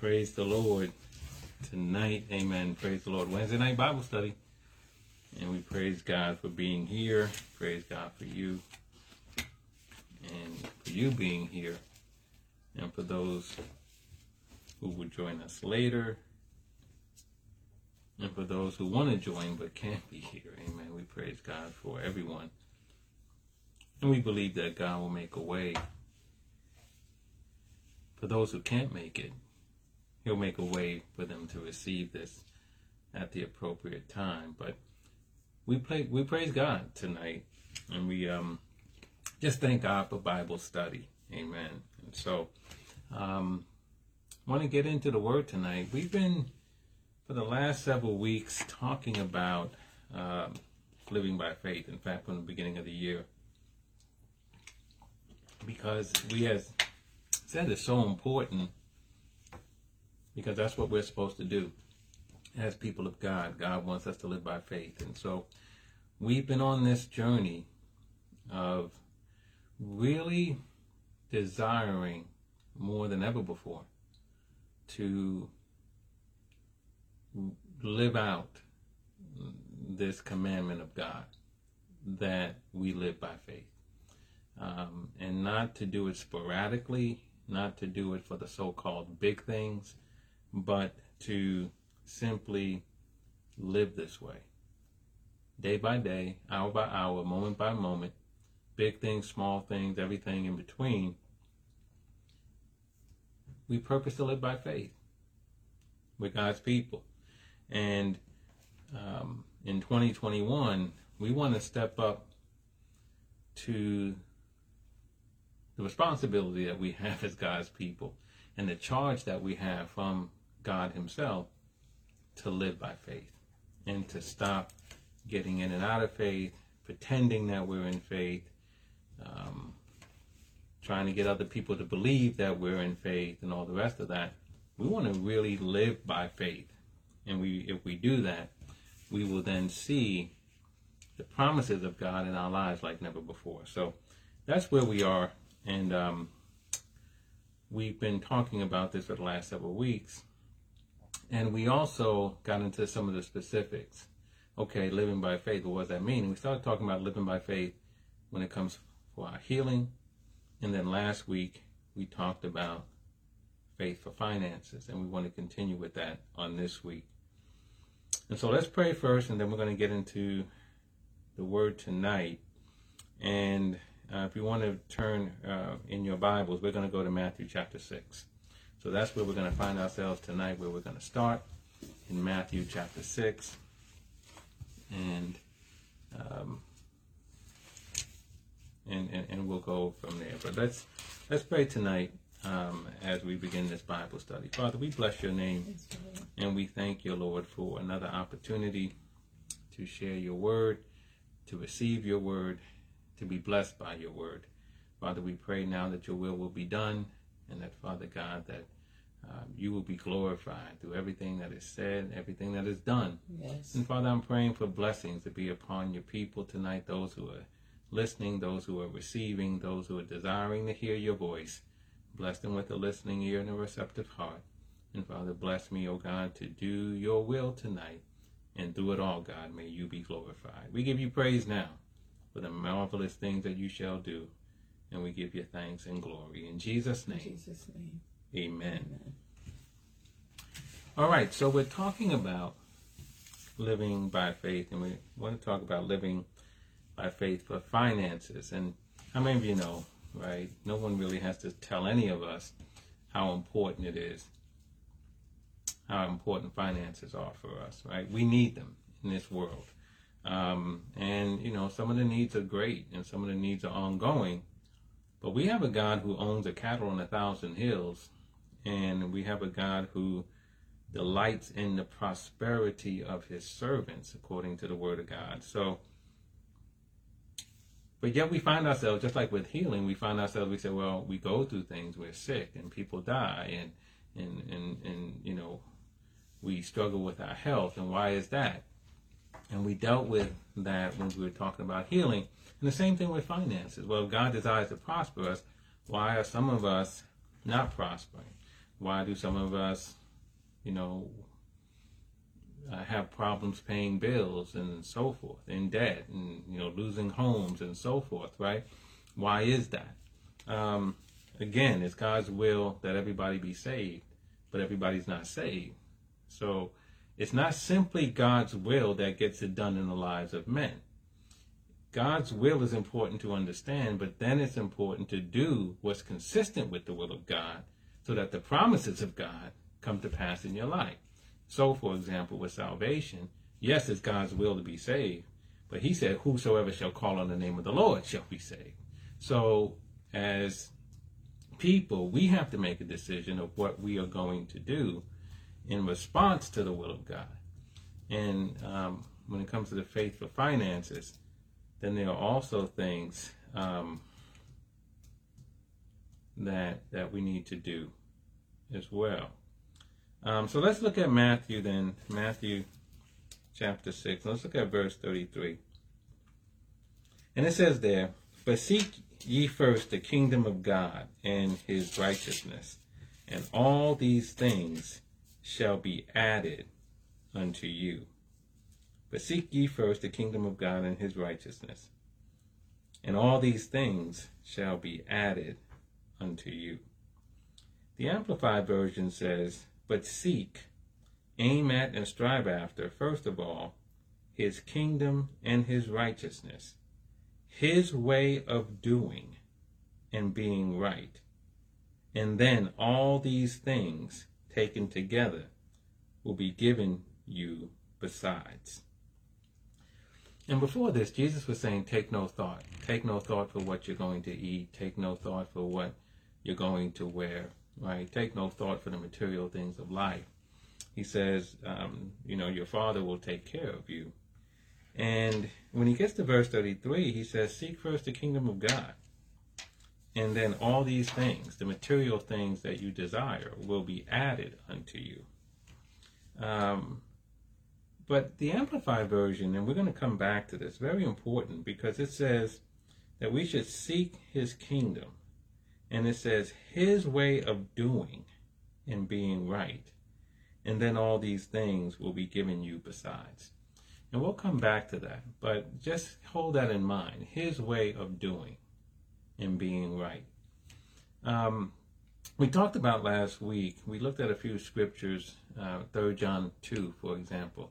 Praise the Lord. Tonight, amen. Praise the Lord. Wednesday night Bible study. And we praise God for being here. Praise God for you. And for you being here. And for those who will join us later. And for those who want to join but can't be here. Amen. We praise God for everyone. And we believe that God will make a way for those who can't make it, He'll make a way for them to receive this at the appropriate time. But we play, we praise God tonight, and we um, just thank God for Bible study. Amen. And so, um, want to get into the Word tonight. We've been for the last several weeks talking about um, living by faith. In fact, from the beginning of the year, because we as said is so important because that's what we're supposed to do as people of God. God wants us to live by faith. And so we've been on this journey of really desiring more than ever before to live out this commandment of God that we live by faith. Um, and not to do it sporadically not to do it for the so called big things, but to simply live this way. Day by day, hour by hour, moment by moment, big things, small things, everything in between. We purpose to live by faith. We're God's people. And um, in 2021, we want to step up to the responsibility that we have as God's people and the charge that we have from God Himself to live by faith and to stop getting in and out of faith, pretending that we're in faith, um, trying to get other people to believe that we're in faith and all the rest of that. We want to really live by faith. And we, if we do that, we will then see the promises of God in our lives like never before. So that's where we are and um, we've been talking about this for the last several weeks. And we also got into some of the specifics. Okay, living by faith, what does that mean? And we started talking about living by faith when it comes for our healing. And then last week, we talked about faith for finances. And we want to continue with that on this week. And so let's pray first, and then we're going to get into the word tonight. And uh, if you want to turn uh, in your Bibles, we're going to go to Matthew chapter 6. So that's where we're going to find ourselves tonight, where we're going to start in Matthew chapter 6. And, um, and, and, and, we'll go from there. But let's, let's pray tonight um, as we begin this Bible study. Father, we bless your name and we thank you, Lord, for another opportunity to share your word, to receive your word, to be blessed by your word. Father, we pray now that your will will be done and that, Father God, that um, you will be glorified through everything that is said, everything that is done. Yes. And Father, I'm praying for blessings to be upon your people tonight, those who are listening, those who are receiving, those who are desiring to hear your voice. Bless them with a listening ear and a receptive heart. And Father, bless me, O God, to do your will tonight. And through it all, God, may you be glorified. We give you praise now for the marvelous things that you shall do. And we give you thanks and glory. In Jesus' name. In Jesus' name. Amen. Amen. All right, so we're talking about living by faith, and we want to talk about living by faith for finances. And how many of you know, right? No one really has to tell any of us how important it is, how important finances are for us, right? We need them in this world. Um, and, you know, some of the needs are great and some of the needs are ongoing. But we have a God who owns a cattle on a thousand hills. And we have a God who delights in the prosperity of his servants, according to the word of God. So, but yet we find ourselves, just like with healing, we find ourselves, we say, well, we go through things, we're sick, and people die, and, and, and, and you know, we struggle with our health. And why is that? And we dealt with that when we were talking about healing. And the same thing with finances. Well, if God desires to prosper us, why are some of us not prospering? Why do some of us, you know, uh, have problems paying bills and so forth, in debt, and you know, losing homes and so forth, right? Why is that? Um, again, it's God's will that everybody be saved, but everybody's not saved. So it's not simply God's will that gets it done in the lives of men. God's will is important to understand, but then it's important to do what's consistent with the will of God so that the promises of God come to pass in your life. So, for example, with salvation, yes, it's God's will to be saved, but He said, Whosoever shall call on the name of the Lord shall be saved. So, as people, we have to make a decision of what we are going to do in response to the will of God. And um, when it comes to the faith for finances, then there are also things um, that that we need to do as well. Um, so let's look at Matthew then, Matthew chapter 6. Let's look at verse 33. And it says there, But seek ye first the kingdom of God and his righteousness, and all these things shall be added unto you. But seek ye first the kingdom of God and his righteousness, and all these things shall be added unto you. The Amplified Version says, But seek, aim at, and strive after, first of all, his kingdom and his righteousness, his way of doing and being right. And then all these things taken together will be given you besides. And before this, Jesus was saying, take no thought. Take no thought for what you're going to eat. Take no thought for what you're going to wear, right? Take no thought for the material things of life. He says, um, you know, your father will take care of you. And when he gets to verse 33, he says, seek first the kingdom of God. And then all these things, the material things that you desire, will be added unto you. Um, but the Amplified Version, and we're going to come back to this, very important because it says that we should seek his kingdom. And it says his way of doing and being right. And then all these things will be given you besides. And we'll come back to that. But just hold that in mind his way of doing and being right. Um, we talked about last week, we looked at a few scriptures, uh, 3 John 2, for example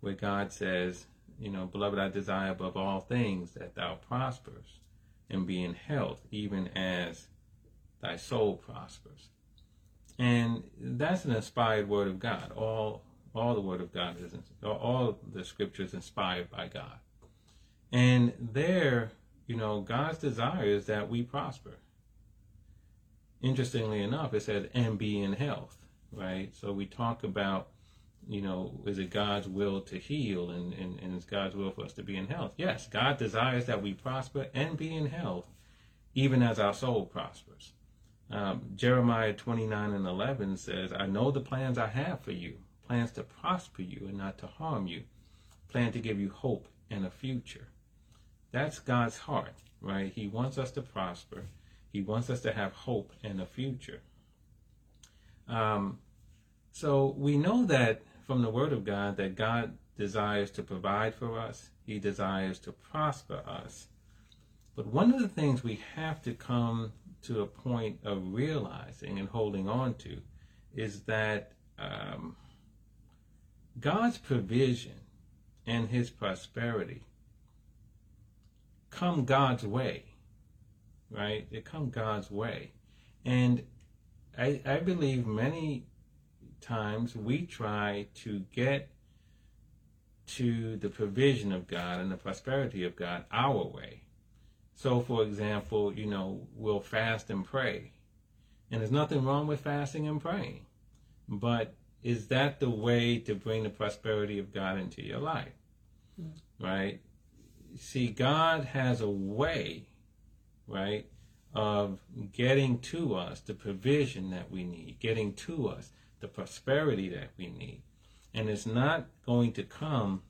where God says, you know, beloved, I desire above all things that thou prospers and be in health, even as thy soul prospers. And that's an inspired word of God. All all the word of God is all the scriptures inspired by God. And there, you know, God's desire is that we prosper. Interestingly enough, it says and be in health, right? So we talk about you know, is it God's will to heal and, and, and God's will for us to be in health? Yes, God desires that we prosper and be in health, even as our soul prospers. Um, Jeremiah 29 and 11 says, I know the plans I have for you, plans to prosper you and not to harm you, plan to give you hope and a future. That's God's heart, right? He wants us to prosper. He wants us to have hope and a future. Um, so we know that from the Word of God that God desires to provide for us, He desires to prosper us. But one of the things we have to come to a point of realizing and holding on to is that um, God's provision and His prosperity come God's way, right? They come God's way. And I, I believe many times we try to get to the provision of God and the prosperity of God our way. So, for example, you know, we'll fast and pray. And there's nothing wrong with fasting and praying. But is that the way to bring the prosperity of God into your life? Mm. Right? See, God has a way, right, of getting to us the provision that we need, getting to us the prosperity that we need. And it's not going to come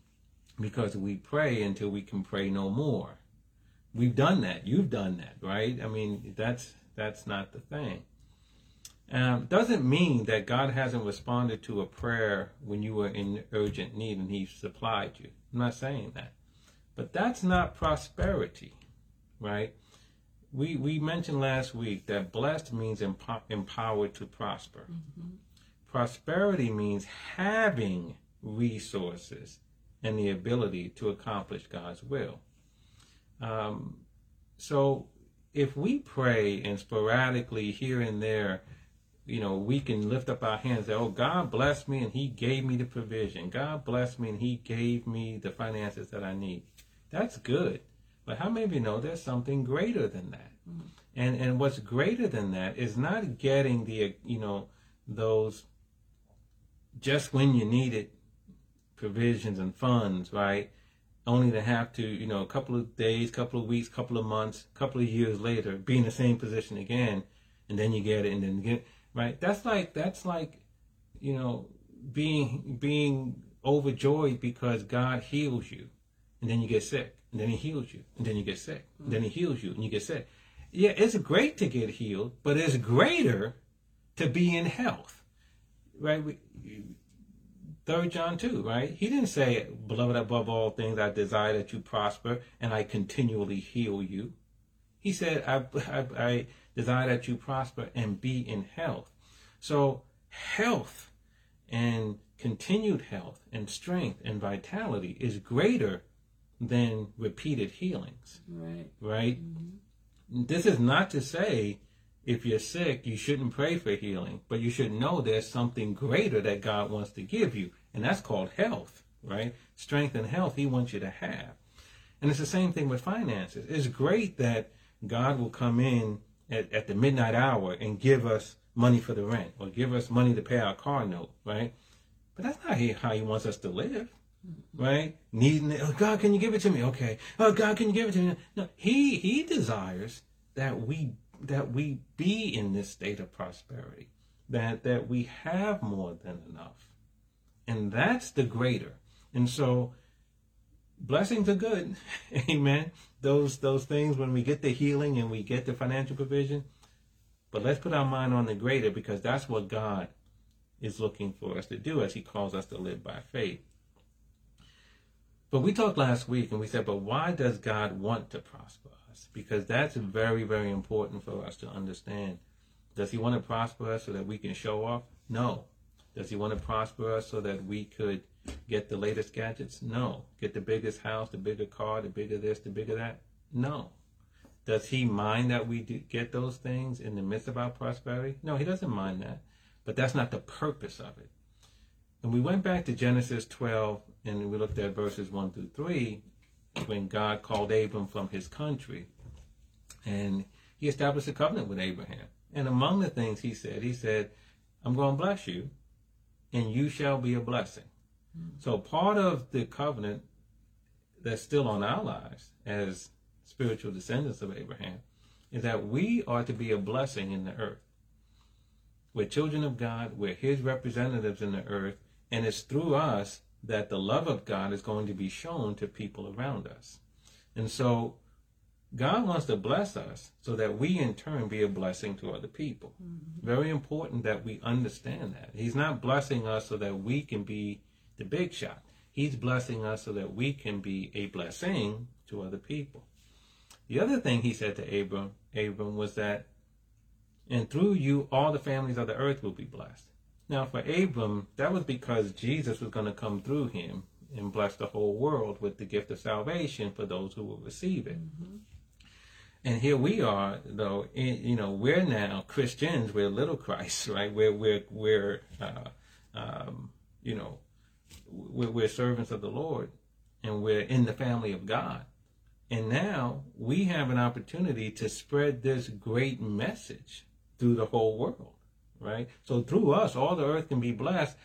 because we pray until we can pray no more. We've done that. You've done that, right? I mean, that's that's not the thing. Um, doesn't mean that God hasn't responded to a prayer when you were in urgent need and He supplied you. I'm not saying that. But that's not prosperity, right? We, we mentioned last week that blessed means empo- empowered to prosper. Mm-hmm. Prosperity means having resources and the ability to accomplish God's will. Um, so if we pray and sporadically here and there, you know, we can lift up our hands and say, Oh, God bless me and He gave me the provision. God bless me and He gave me the finances that I need. That's good. But how many of you know there's something greater than that? Mm-hmm. And and what's greater than that is not getting the you know those just when you need it provisions and funds, right? Only to have to, you know, a couple of days, couple of weeks, couple of months, couple of years later, be in the same position again, and then you get it, and then get right. That's like that's like, you know, being being overjoyed because God heals you, and then you get sick, and then He heals you, and then you get sick, and then He heals you, and you get sick. Yeah, it's great to get healed, but it's greater to be in health, right? We, Third John 2, right? He didn't say, Beloved, above all things, I desire that you prosper and I continually heal you. He said, I, I, I desire that you prosper and be in health. So, health and continued health and strength and vitality is greater than repeated healings. Right. Right? Mm-hmm. This is not to say if you're sick, you shouldn't pray for healing, but you should know there's something greater that God wants to give you, and that's called health, right? Strength and health He wants you to have. And it's the same thing with finances. It's great that God will come in at, at the midnight hour and give us money for the rent or give us money to pay our car note, right? But that's not how He wants us to live right? Needing it. Oh, God, can you give it to me? Okay. Oh, God, can you give it to me? No, He He desires that we that we be in this state of prosperity, that that we have more than enough, and that's the greater. And so, blessings are good, amen. Those those things when we get the healing and we get the financial provision, but let's put our mind on the greater because that's what God is looking for us to do as He calls us to live by faith. But we talked last week and we said, but why does God want to prosper? Us because that's very, very important for us to understand. Does he want to prosper us so that we can show off? No. Does he want to prosper us so that we could get the latest gadgets? No. Get the biggest house, the bigger car, the bigger this, the bigger that? No. Does he mind that we get those things in the midst of our prosperity? No, he doesn't mind that. But that's not the purpose of it. And we went back to Genesis 12 and we looked at verses 1 through 3 when God called Abram from his country. And he established a covenant with Abraham. And among the things he said, he said, I'm going to bless you, and you shall be a blessing. Mm-hmm. So part of the covenant that's still on our lives as spiritual descendants of Abraham is that we are to be a blessing in the earth. We're children of God, we're his representatives in the earth, and it's through us that the love of God is going to be shown to people around us. And so God wants to bless us so that we in turn be a blessing to other people. Mm-hmm. Very important that we understand that. He's not blessing us so that we can be the big shot. He's blessing us so that we can be a blessing to other people. The other thing he said to Abram, Abram was that, and through you all the families of the earth will be blessed. Now, for Abram, that was because Jesus was going to come through him and bless the whole world with the gift of salvation for those who will receive it. Mm-hmm. And here we are, though, in, you know, we're now Christians, we're little Christ, right? We're, we're, we're uh, um, you know, we're, we're servants of the Lord and we're in the family of God. And now we have an opportunity to spread this great message through the whole world right? So through us, all the earth can be blessed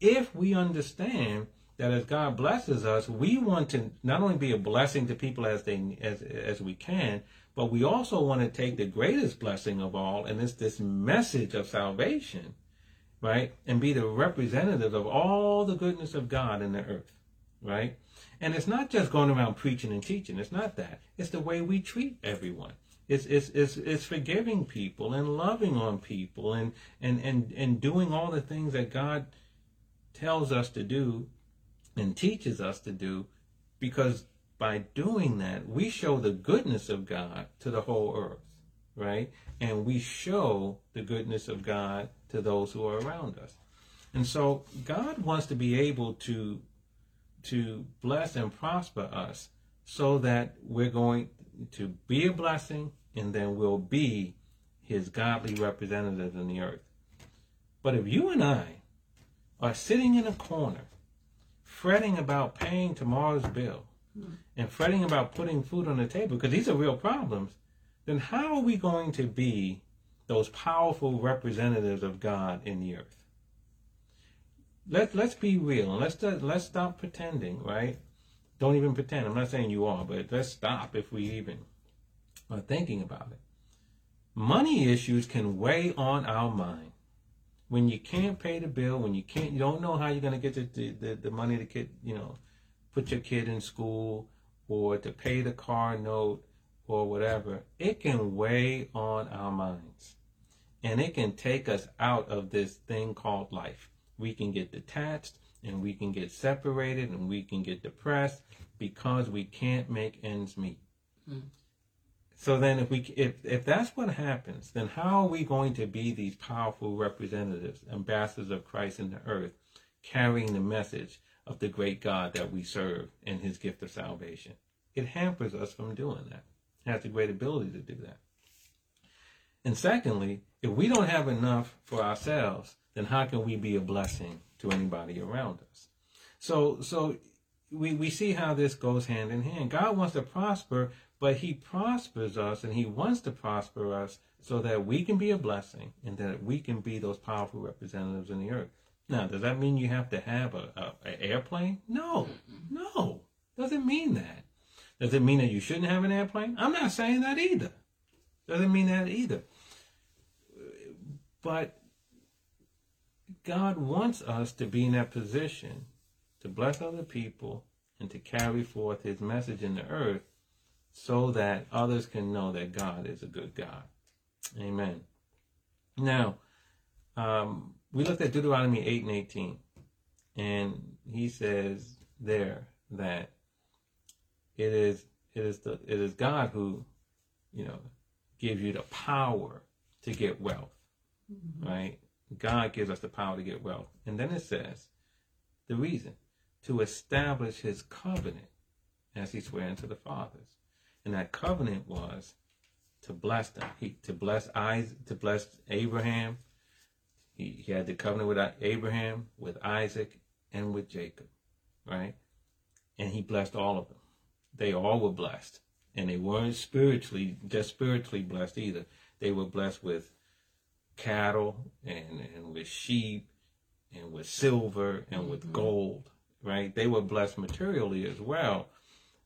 if we understand that as God blesses us, we want to not only be a blessing to people as they as as we can, but we also want to take the greatest blessing of all, and it's this message of salvation, right? And be the representative of all the goodness of God in the earth, right? And it's not just going around preaching and teaching. It's not that. It's the way we treat everyone. It's, it's, it's, it's forgiving people and loving on people and, and, and, and doing all the things that God tells us to do and teaches us to do because by doing that, we show the goodness of God to the whole earth, right? And we show the goodness of God to those who are around us. And so God wants to be able to to bless and prosper us so that we're going to be a blessing and then we'll be his godly representatives in the earth. But if you and I are sitting in a corner fretting about paying tomorrow's bill mm-hmm. and fretting about putting food on the table, because these are real problems, then how are we going to be those powerful representatives of God in the earth? Let, let's be real and let's, let's stop pretending, right? Don't even pretend. I'm not saying you are, but let's stop if we even are thinking about it. Money issues can weigh on our mind when you can't pay the bill, when you can't, you don't know how you're going to get the, the, the money to get, you know, put your kid in school or to pay the car note or whatever, it can weigh on our minds. And it can take us out of this thing called life. We can get detached and we can get separated and we can get depressed because we can't make ends meet. Mm. So then if we if if that's what happens, then how are we going to be these powerful representatives, ambassadors of Christ in the earth, carrying the message of the great God that we serve and his gift of salvation? It hampers us from doing that. It has the great ability to do that. And secondly, if we don't have enough for ourselves, then how can we be a blessing to anybody around us? So so we, we see how this goes hand in hand. God wants to prosper but he prospers us and he wants to prosper us so that we can be a blessing and that we can be those powerful representatives in the earth. Now, does that mean you have to have a, a, a airplane? No, no, doesn't mean that. Does it mean that you shouldn't have an airplane? I'm not saying that either. Doesn't mean that either. But God wants us to be in that position to bless other people and to carry forth his message in the earth so that others can know that God is a good God. Amen. Now, um, we looked at Deuteronomy 8 and 18, and he says there that it is it is the it is God who, you know, gives you the power to get wealth. Mm-hmm. Right? God gives us the power to get wealth. And then it says the reason to establish his covenant as he swore unto the fathers. And that covenant was to bless them. He to bless Isaac, to bless Abraham. He, he had the covenant with Abraham, with Isaac, and with Jacob, right? And he blessed all of them. They all were blessed. And they weren't spiritually, just spiritually blessed either. They were blessed with cattle and, and with sheep and with silver and mm-hmm. with gold, right? They were blessed materially as well.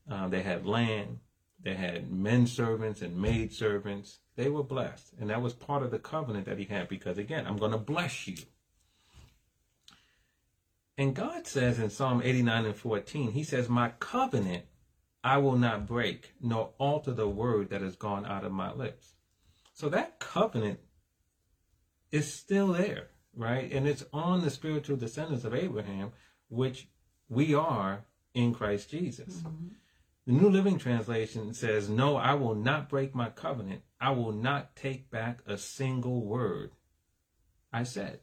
Uh, they had land, they had men servants and maid servants. They were blessed. And that was part of the covenant that he had because, again, I'm going to bless you. And God says in Psalm 89 and 14, He says, My covenant I will not break, nor alter the word that has gone out of my lips. So that covenant is still there, right? And it's on the spiritual descendants of Abraham, which we are in Christ Jesus. Mm-hmm. The New Living Translation says, No, I will not break my covenant. I will not take back a single word I said.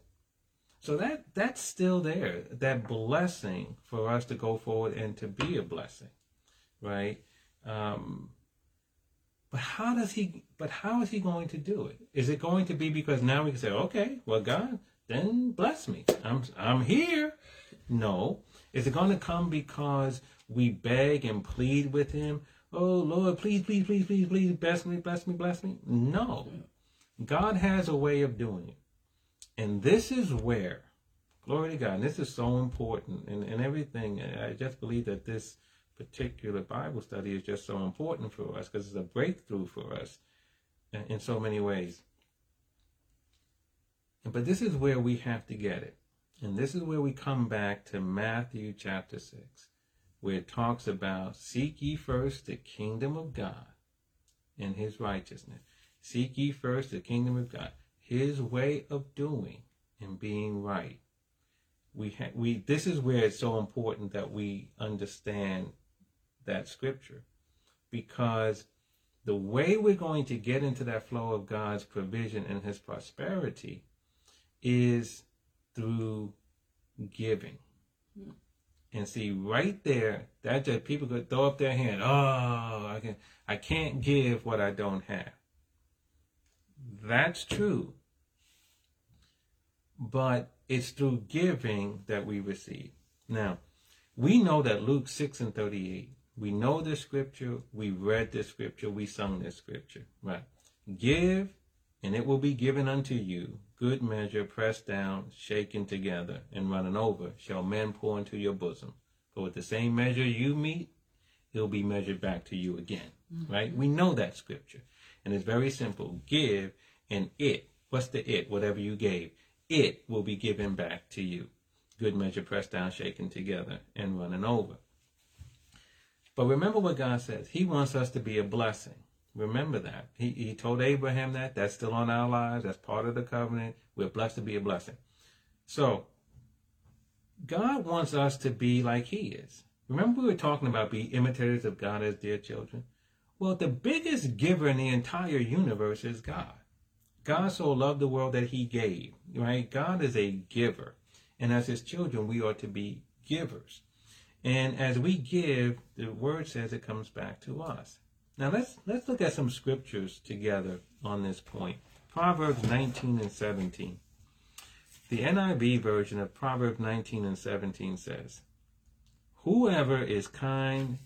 So that that's still there. That blessing for us to go forward and to be a blessing, right? Um, but how does he? But how is he going to do it? Is it going to be because now we can say, okay, well, God, then bless me. I'm I'm here. No. Is it going to come because we beg and plead with him. Oh Lord, please, please, please, please, please, bless me, bless me, bless me. No. God has a way of doing it. And this is where, glory to God, and this is so important and, and everything. I just believe that this particular Bible study is just so important for us because it's a breakthrough for us in so many ways. But this is where we have to get it. And this is where we come back to Matthew chapter 6 where it talks about seek ye first the kingdom of God and his righteousness. Seek ye first the kingdom of God, his way of doing and being right. We ha- we this is where it's so important that we understand that scripture because the way we're going to get into that flow of God's provision and his prosperity is through giving. Mm. And see right there, that just people could throw up their hand. Oh, I can I can't give what I don't have. That's true. But it's through giving that we receive. Now, we know that Luke 6 and 38, we know the scripture, we read the scripture, we sung the scripture. Right. Give, and it will be given unto you. Good measure, pressed down, shaken together, and running over, shall men pour into your bosom. For with the same measure you meet, it'll be measured back to you again. Mm-hmm. Right? We know that scripture. And it's very simple. Give, and it, what's the it? Whatever you gave, it will be given back to you. Good measure, pressed down, shaken together, and running over. But remember what God says. He wants us to be a blessing. Remember that. He, he told Abraham that. That's still on our lives. That's part of the covenant. We're blessed to be a blessing. So, God wants us to be like He is. Remember, we were talking about be imitators of God as dear children? Well, the biggest giver in the entire universe is God. God so loved the world that He gave, right? God is a giver. And as His children, we are to be givers. And as we give, the word says it comes back to us. Now let's let's look at some scriptures together on this point. Proverbs 19 and 17. The NIV version of Proverbs 19 and 17 says, Whoever is kind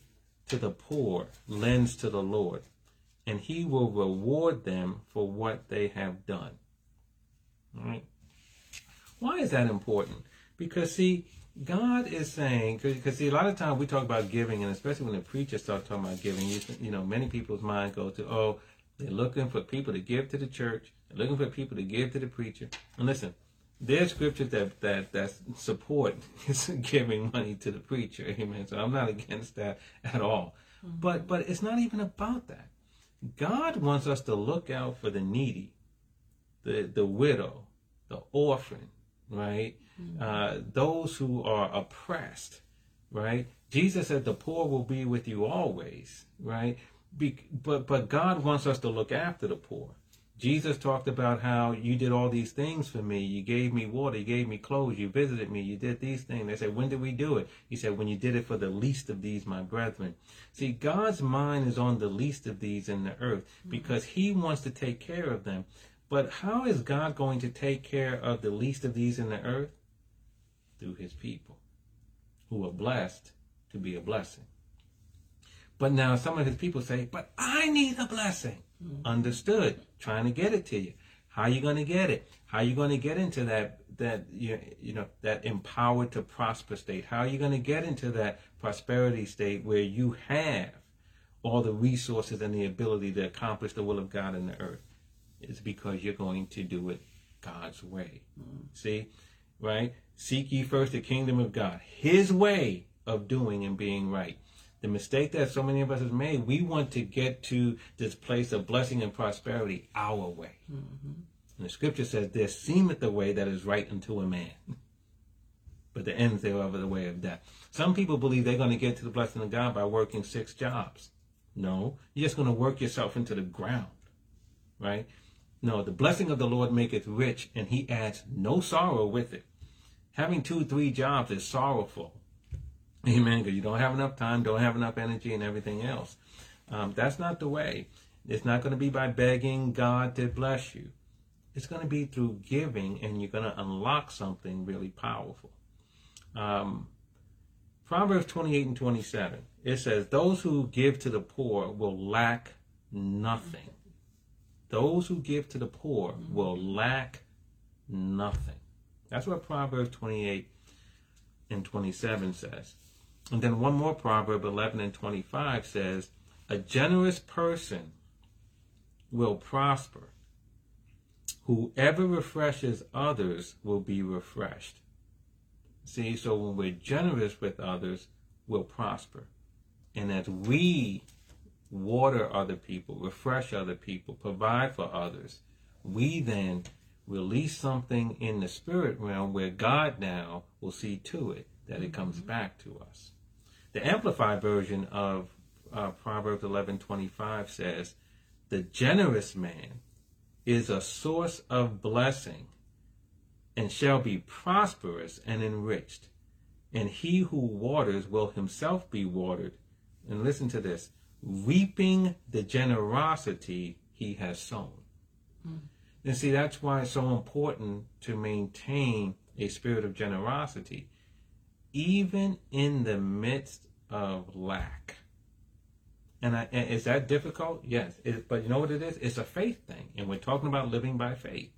to the poor lends to the Lord, and he will reward them for what they have done. All right? Why is that important? Because, see, God is saying, because see, a lot of times we talk about giving, and especially when the preachers start talking about giving, you, you know, many people's mind go to, oh, they're looking for people to give to the church, they're looking for people to give to the preacher. And listen, there's scriptures that that that support giving money to the preacher, amen. So I'm not against that at all. Mm-hmm. But but it's not even about that. God wants us to look out for the needy, the the widow, the orphan, right? Mm-hmm. Uh, those who are oppressed, right? Jesus said the poor will be with you always, right? Be, but but God wants us to look after the poor. Jesus talked about how you did all these things for me. You gave me water, you gave me clothes, you visited me, you did these things. They said, When did we do it? He said, When you did it for the least of these, my brethren. See, God's mind is on the least of these in the earth because He wants to take care of them. But how is God going to take care of the least of these in the earth? Through His people who are blessed to be a blessing. But now some of His people say, But I need a blessing. Mm-hmm. Understood. Trying to get it to you. How are you going to get it? How are you going to get into that that you you know that empowered to prosper state? How are you going to get into that prosperity state where you have all the resources and the ability to accomplish the will of God in the earth? It's because you're going to do it God's way. Mm-hmm. See, right? Seek ye first the kingdom of God, His way of doing and being right the mistake that so many of us have made, we want to get to this place of blessing and prosperity our way. Mm-hmm. And the scripture says, There seemeth the way that is right unto a man, but the ends thereof are the way of death. Some people believe they're going to get to the blessing of God by working six jobs. No, you're just going to work yourself into the ground, right? No, the blessing of the Lord maketh rich, and he adds no sorrow with it. Having two, three jobs is sorrowful Amen. Because you don't have enough time, don't have enough energy, and everything else. Um, that's not the way. It's not going to be by begging God to bless you. It's going to be through giving, and you're going to unlock something really powerful. Um, Proverbs 28 and 27, it says, Those who give to the poor will lack nothing. Those who give to the poor mm-hmm. will lack nothing. That's what Proverbs 28 and 27 says. And then one more proverb, 11 and 25 says, A generous person will prosper. Whoever refreshes others will be refreshed. See, so when we're generous with others, we'll prosper. And as we water other people, refresh other people, provide for others, we then release something in the spirit realm where God now will see to it that it comes back to us. The amplified version of uh, Proverbs 11:25 says, "The generous man is a source of blessing and shall be prosperous and enriched, and he who waters will himself be watered." And listen to this, reaping the generosity he has sown. Mm. And see, that's why it's so important to maintain a spirit of generosity, even in the midst of lack. And, I, and is that difficult? Yes. It, but you know what it is? It's a faith thing. And we're talking about living by faith.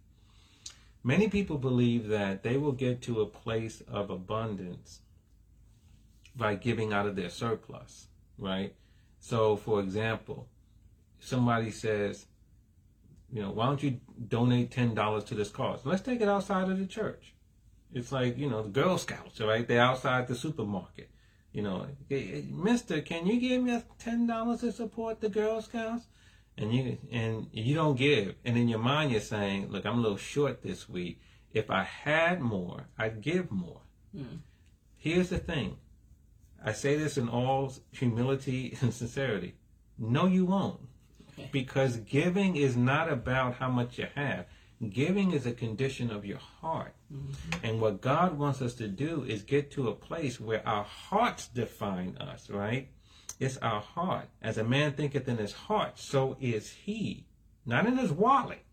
Many people believe that they will get to a place of abundance by giving out of their surplus, right? So, for example, somebody says, you know, why don't you donate ten dollars to this cause? Let's take it outside of the church. It's like you know the Girl Scouts, right? They're outside the supermarket. You know, hey, Mister, can you give me ten dollars to support the Girl Scouts? And you and you don't give, and in your mind you're saying, "Look, I'm a little short this week. If I had more, I'd give more." Mm. Here's the thing. I say this in all humility and sincerity. No, you won't because giving is not about how much you have. Giving is a condition of your heart. Mm-hmm. And what God wants us to do is get to a place where our hearts define us, right? It's our heart. As a man thinketh in his heart, so is he. Not in his wallet.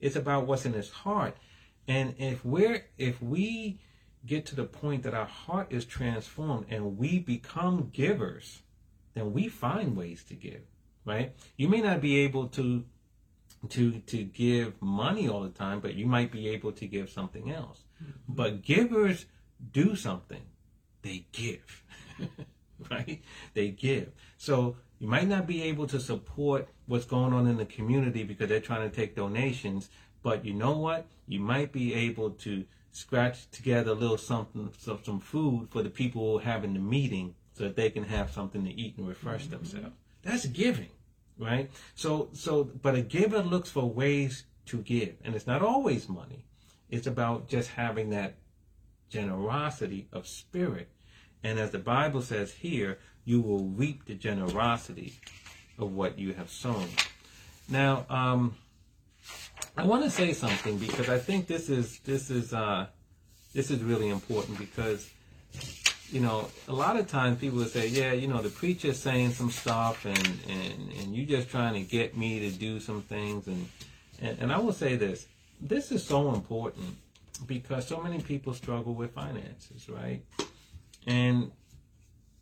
It's about what's in his heart. And if we're if we get to the point that our heart is transformed and we become givers, then we find ways to give right? You may not be able to to to give money all the time, but you might be able to give something else. Mm-hmm. But givers do something. They give. right? They give. So you might not be able to support what's going on in the community because they're trying to take donations, but you know what? You might be able to scratch together a little something, some, some food for the people who are having the meeting so that they can have something to eat and refresh mm-hmm. themselves. That's giving right? So, so, but a giver looks for ways to give, and it's not always money. It's about just having that generosity of spirit. And as the Bible says here, you will reap the generosity of what you have sown. Now, um, I want to say something because I think this is this is uh, this is really important because you know, a lot of times people would say, yeah, you know, the preacher's saying some stuff and, and, and you just trying to get me to do some things. And, and, and I will say this, this is so important because so many people struggle with finances, right? And,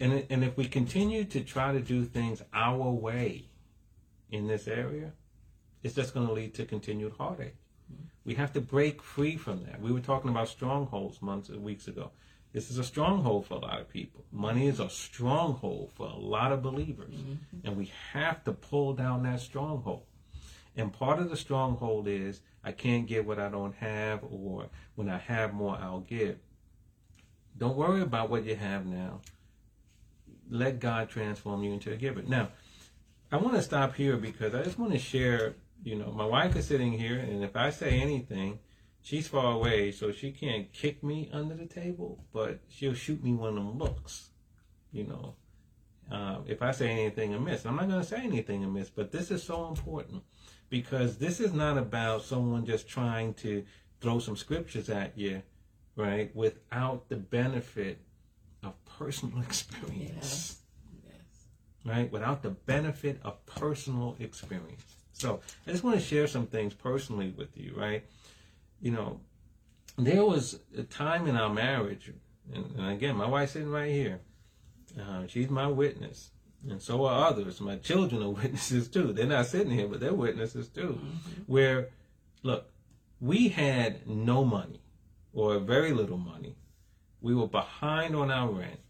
and, and if we continue to try to do things our way in this area, it's just going to lead to continued heartache. We have to break free from that. We were talking about strongholds months and weeks ago. This is a stronghold for a lot of people. Money is a stronghold for a lot of believers. Mm-hmm. And we have to pull down that stronghold. And part of the stronghold is I can't get what I don't have, or when I have more, I'll give. Don't worry about what you have now. Let God transform you into a giver. Now, I want to stop here because I just want to share. You know, my wife is sitting here, and if I say anything, she's far away, so she can't kick me under the table, but she'll shoot me one of them looks, you know. Uh, if I say anything amiss, I'm not going to say anything amiss, but this is so important because this is not about someone just trying to throw some scriptures at you, right, without the benefit of personal experience. Yes. Yes. Right? Without the benefit of personal experience. So I just want to share some things personally with you, right? you know, there was a time in our marriage, and, and again, my wife's sitting right here. Uh, she's my witness, and so are others. My children are witnesses too. They're not sitting here, but they're witnesses too. Mm-hmm. Where, look, we had no money or very little money. We were behind on our rent.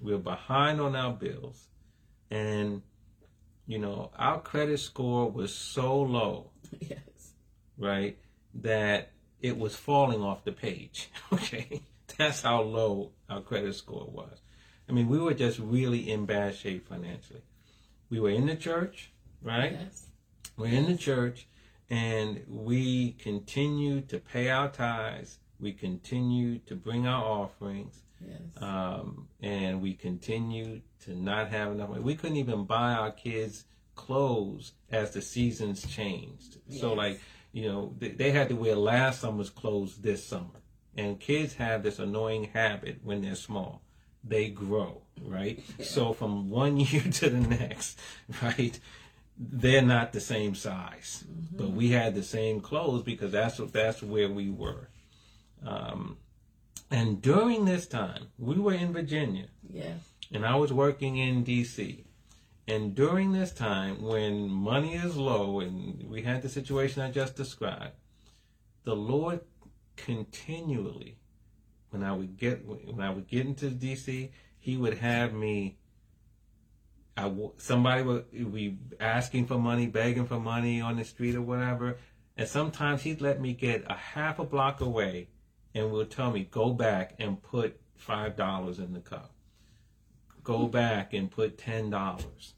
We were behind on our bills. And, you know, our credit score was so low. Yes. Right? That it was falling off the page. Okay, that's how low our credit score was. I mean, we were just really in bad shape financially. we were in the church, right? Yes. We're in the church, and we continue to pay our tithes. We continue to bring our offerings, Yes. um, and we continue to not have enough money. We couldn't even buy our kids clothes as the seasons changed. So, like, you know, they, they had to wear last summer's clothes this summer. And kids have this annoying habit when they're small. They grow, right? So from one year to the next, right? They're not the same size, but we had the same clothes because that's what that's where we were. Um, and during this time, we were in Virginia, yes. And I was working in D.C. And during this time, when money is low and we had the situation I just described, the Lord continually, when I would get when I would get into D.C., He would have me. I somebody would be asking for money, begging for money on the street or whatever, and sometimes He'd let me get a half a block away, and will tell me go back and put five dollars in the cup. Go back and put ten dollars.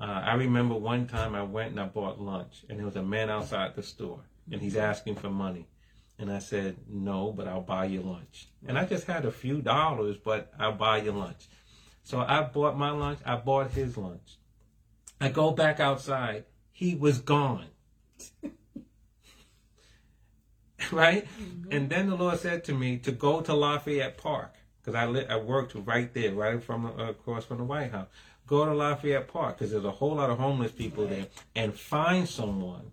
Uh, I remember one time I went and I bought lunch, and there was a man outside the store, and he's asking for money. And I said, No, but I'll buy you lunch. And I just had a few dollars, but I'll buy you lunch. So I bought my lunch, I bought his lunch. I go back outside, he was gone. right? And then the Lord said to me to go to Lafayette Park, because I, li- I worked right there, right from uh, across from the White House. Go to Lafayette Park, because there's a whole lot of homeless people there, and find someone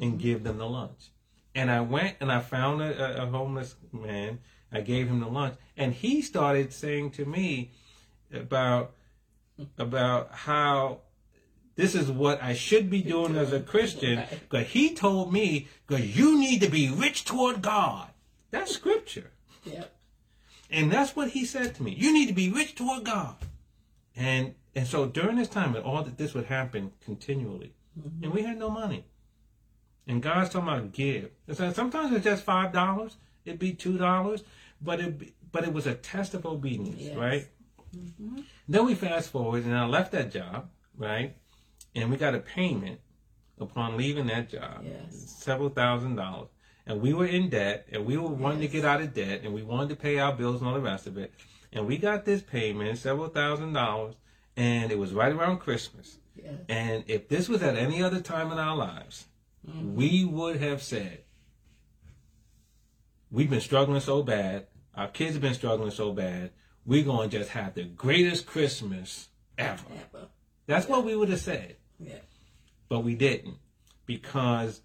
and give them the lunch. And I went and I found a, a, a homeless man. I gave him the lunch, and he started saying to me about about how this is what I should be doing as a Christian. Because he told me, because you need to be rich toward God. That's scripture. Yep. And that's what he said to me. You need to be rich toward God. And and so during this time, and all that this would happen continually, mm-hmm. and we had no money. And God's talking about give. And so sometimes it's just five dollars. It'd be two dollars, but it be, but it was a test of obedience, Yes. right? Mm-hmm. Then we fast forward, and I left that job, right? And we got a payment upon leaving that job, Yes. several thousand dollars. And we were in debt, and we were wanting Yes. to get out of debt, and we wanted to pay our bills and all the rest of it. And we got this payment, several thousand dollars, and it was right around Christmas. Yes. And if this was at any other time in our lives, mm. we would have said, We've been struggling so bad. Our kids have been struggling so bad. We're going to just have the greatest Christmas ever. Ever. That's what we would have said. Yeah. But we didn't because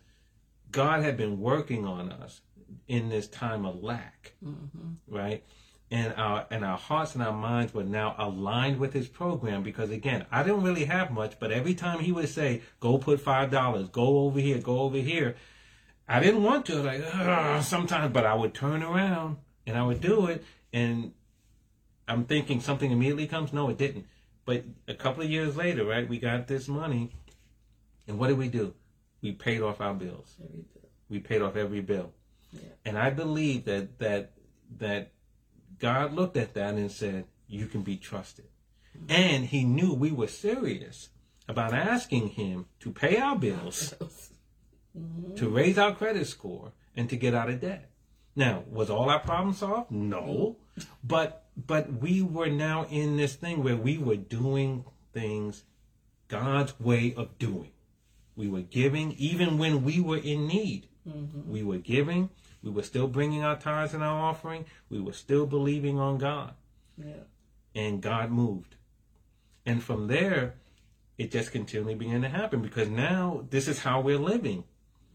God had been working on us in this time of lack, mm-hmm. right? And our and our hearts and our minds were now aligned with His program because again, I didn't really have much, but every time He would say, "Go put five dollars, go over here, go over here," I didn't want to, like sometimes, but I would turn around and I would do it, and I'm thinking something immediately comes. No, it didn't. But a couple of years later, right, we got this money, and what did we do? We paid off our bills. We paid off every bill. Yeah. And I believe that that that God looked at that and said, "You can be trusted." Mm-hmm. And He knew we were serious about asking Him to pay our bills, mm-hmm. to raise our credit score, and to get out of debt. Now, was all our problems solved? No, mm-hmm. but but we were now in this thing where we were doing things God's way of doing. We were giving even when we were in need. We were giving. We were still bringing our tithes and our offering. We were still believing on God. Yeah. And God moved. And from there, it just continually began to happen because now this is how we're living.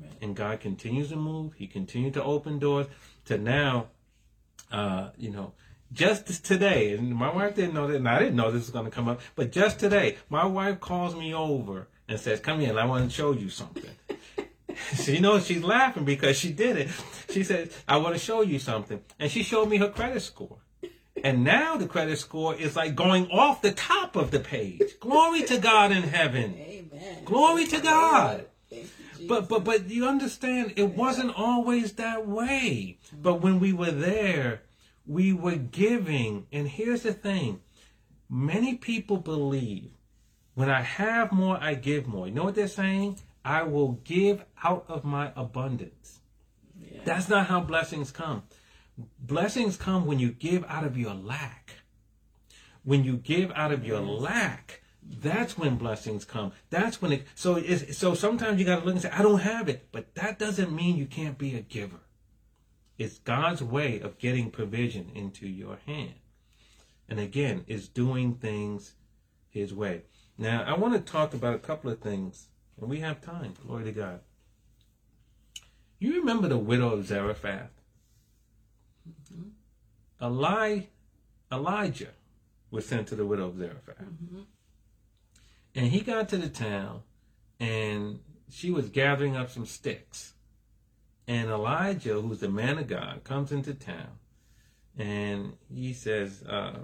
Right. And God continues to move. He continued to open doors to now, uh, you know, just today, and my wife didn't know that, and I didn't know this was going to come up, but just today, my wife calls me over and says, Come here, and I want to show you something. she knows she's laughing because she did it. She says, I want to show you something. And she showed me her credit score. And now the credit score is like going off the top of the page. Glory to God in heaven. Amen. Glory to God. You, But but but you understand it wasn't always that way. But when we were there, we were giving. And here's the thing. Many people believe When I have more, I give more. You know what they're saying? I will give out of my abundance. Yeah. That's not how blessings come. Blessings come when you give out of your lack. When you give out of your lack, that's when blessings come. That's when it. So it's, so sometimes you got to look and say, I don't have it, but that doesn't mean you can't be a giver. It's God's way of getting provision into your hand. And again, it's doing things His way. Now, I want to talk about a couple of things, and we have time. Glory to God. You remember the widow of Zarephath? Mm-hmm. Eli, Elijah was sent to the widow of Zarephath. Mm-hmm. And he got to the town, and she was gathering up some sticks. And Elijah, who's the man of God, comes into town, and he says, uh,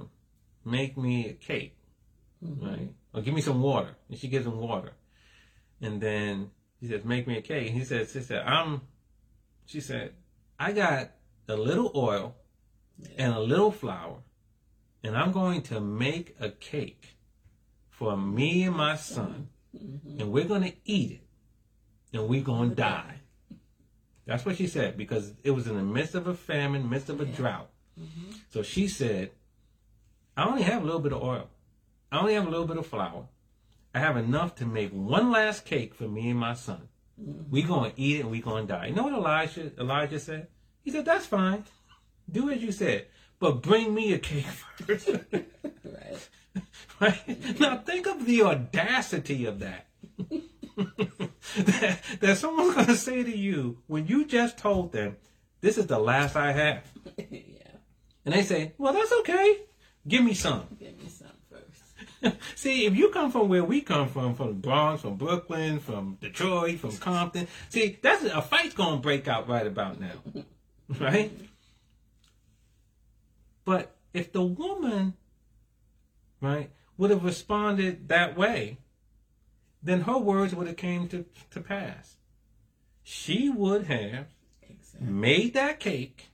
"Make me a cake, mm-hmm. right? Or give me some water." And she gives him water, and then he says, "Make me a cake." And he says, "She said, I'm," she said, "I got a little oil and a little flour, and I'm going to make a cake for me and my son, mm-hmm. and we're going to eat it, and we're going to mm-hmm. die." That's what she said because it was in the midst of a famine, midst of a drought. Mm-hmm. So she said, I only have a little bit of oil. I only have a little bit of flour. I have enough to make one last cake for me and my son. Mm-hmm. We're going to eat it and we're going to die. You know what Elijah, Elijah said? He said, That's fine. Do as you said. But bring me a cake first. Right. right? Now think of the audacity of that. that, that someone's going to say to you when you just told them, This is the last I have. yeah. And they say, Well, that's okay. Give me some. Give me some. see, if you come from where we come from, from the Bronx, from Brooklyn, from Detroit, from Compton, see, that's a fight's gonna break out right about now, right? But if the woman, right, would have responded that way, then her words would have came to, to pass. She would have Exactly. made that cake.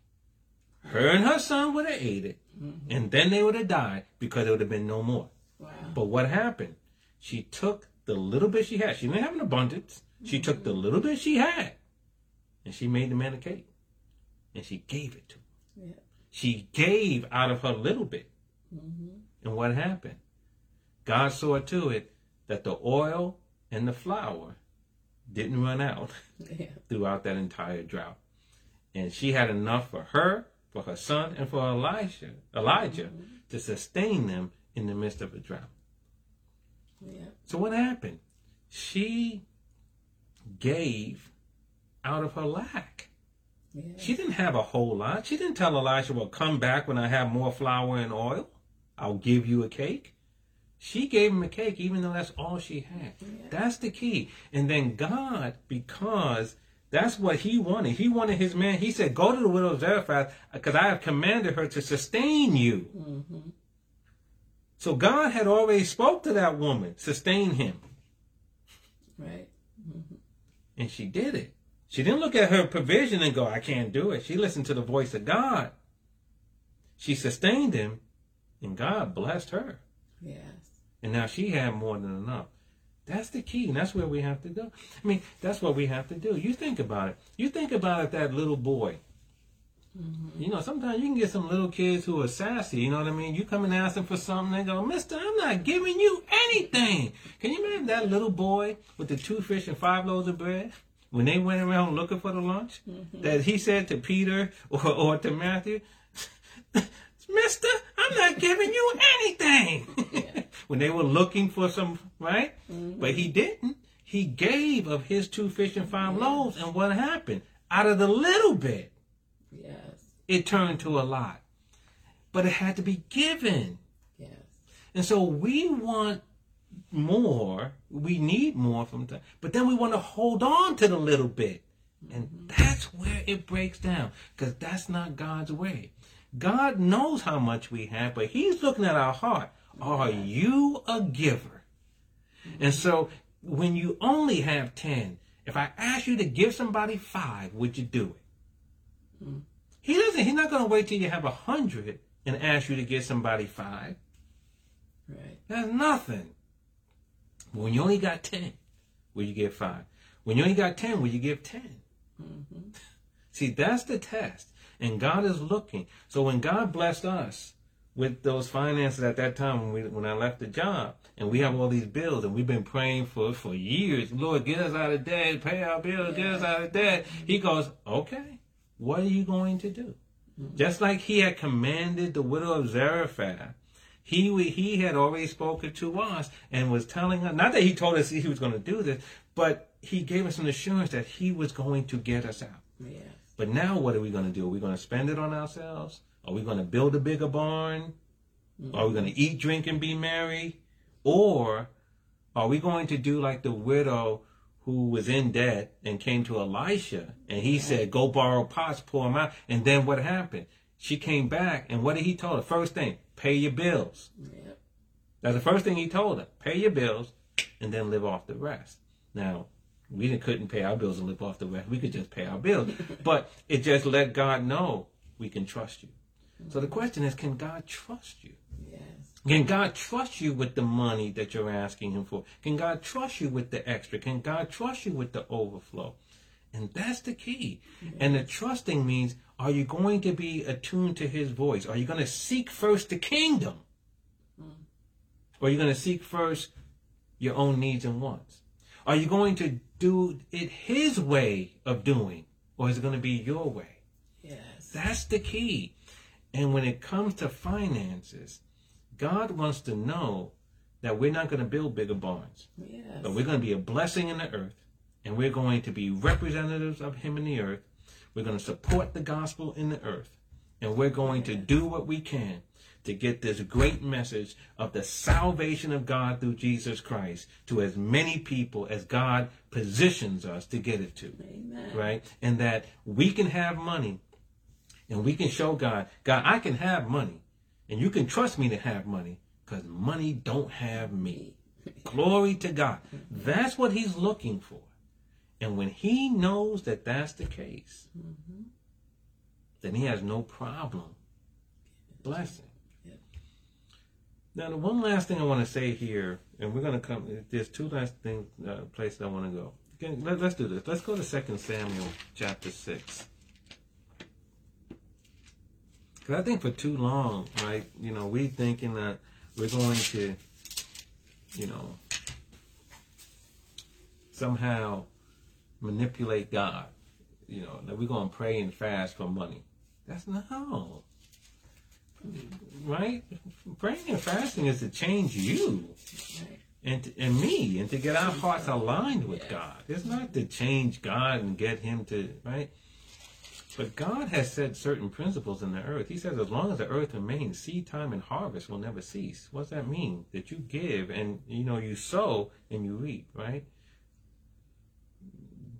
Her and her son would have ate it, mm-hmm. and then they would have died because there would have been no more. Wow. But what happened? She took the little bit she had. She didn't have an abundance. She took the little bit she had, and she made the man a cake, and she gave it to him. Yeah. She gave out of her little bit. Mm-hmm. And what happened? God saw to it that the oil and the flour didn't run out Yeah. throughout that entire drought. And she had enough for her, for her son, and for Elijah, Elijah mm-hmm. to sustain them in the midst of a drought. Yeah. So what happened? She gave out of her lack. Yeah. She didn't have a whole lot. She didn't tell Elisha, well, come back when I have more flour and oil. I'll give you a cake. She gave him a cake, even though that's all she had. That's the key. And then God, because that's what he wanted. He wanted his man. He said, go to the widow of Zarephath, because I have commanded her to sustain you. Mm-hmm. So God had already spoke to that woman, sustain him. Right. Mm-hmm. And she did it. She didn't look at her provision and go, I can't do it. She listened to the voice of God. She sustained him, and God blessed her. Yes. And now she had more than enough. That's the key, and that's where we have to go. I mean, that's what we have to do. You think about it. You think about it, that little boy. Mm-hmm. You know, sometimes you can get some little kids who are sassy, you know what I mean? You come and ask them for something, they go, Mister, I'm not giving you anything. Can you imagine that little boy with the two fish and five loaves of bread? When they went around looking for the lunch, mm-hmm. that he said to Peter or, or to Matthew, Mister, I'm not giving you anything. when they were looking for some, right? Mm-hmm. But he didn't. He gave of his two fish and five loaves, and what happened? Out of the little bit, Yes. it turned to a lot. But it had to be given. Yes. And so we want more, we need more from time, but then we want to hold on to the little bit. And mm-hmm. that's where it breaks down because that's not God's way. God knows how much we have, but He's looking at our heart. Are you a giver? And so when you only have 10, if I ask you to give somebody five, would you do it? Mm. He doesn't, he's not going to wait till you have a hundred and ask you to get somebody five. Right. That's nothing. But when you only got 10, will you give five? When you only got 10, will you give 10? Mm-hmm. See, that's the test. And God is looking. So when God blessed us with those finances at that time when we when I left the job and we have all these bills and we've been praying for for years, Lord, get us out of debt, pay our bills, get us out of debt. He goes, Okay, what are you going to do? Just like he had commanded the widow of Zarephath, he he had already spoken to us and was telling us not that he told us he was going to do this, but he gave us an assurance that he was going to get us out. Yes. But now what are we going to do? Are we going to spend it on ourselves? Are we going to build a bigger barn? Are we going to eat, drink, and be merry? Or are we going to do like the widow who was in debt and came to Elisha and he said, Go borrow pots, pour them out. And then what happened? She came back and what did he tell her? First thing, pay your bills. Yep. That's the first thing he told her. Pay your bills and then live off the rest. Now, we didn't, couldn't pay our bills and live off the rest. We could just pay our bills. but it just let God know we can trust you. So the mm-hmm. question is, can God trust you? Can God trust you with the money that you're asking Him for? Can God trust you with the extra? Can God trust you with the overflow? And that's the key. Mm-hmm. And the trusting means are you going to be attuned to His voice? Are you going to seek first the kingdom? Mm. Or are you going to seek first your own needs and wants? Are you going to do it His way of doing? Or is it going to be your way? Yes. That's the key. And when it comes to finances, God wants to know that we're not going to build bigger barns, Yes. but we're going to be a blessing in the earth, and we're going to be representatives of Him in the earth. We're going to support the gospel in the earth, and we're going to do what we can to get this great message of the salvation of God through Jesus Christ to as many people as God positions us to get it to Amen. right? And that we can have money and we can show God, God, I can have money and you can trust me to have money because money don't have me. Glory to God. That's what he's looking for. And when he knows that that's the case, then he has no problem blessing. Yeah. Now, the one last thing I want to say here, and we're going to come, there's two last things, uh, places I want to go. Let, let's do this. Let's go to 2 Samuel chapter 6. Because I think for too long, right, you know, we thinking that we're going to, you know, somehow manipulate God. You know, that we're going to pray and fast for money. That's not no. Right? Praying and fasting is to change you and to, and me and to get our hearts aligned with God. It's not to change God and get Him to right. But God has said certain principles in the earth. He says, as long as the earth remains, seed time and harvest will never cease. What does that mean? That you give and you know you sow and you reap, right?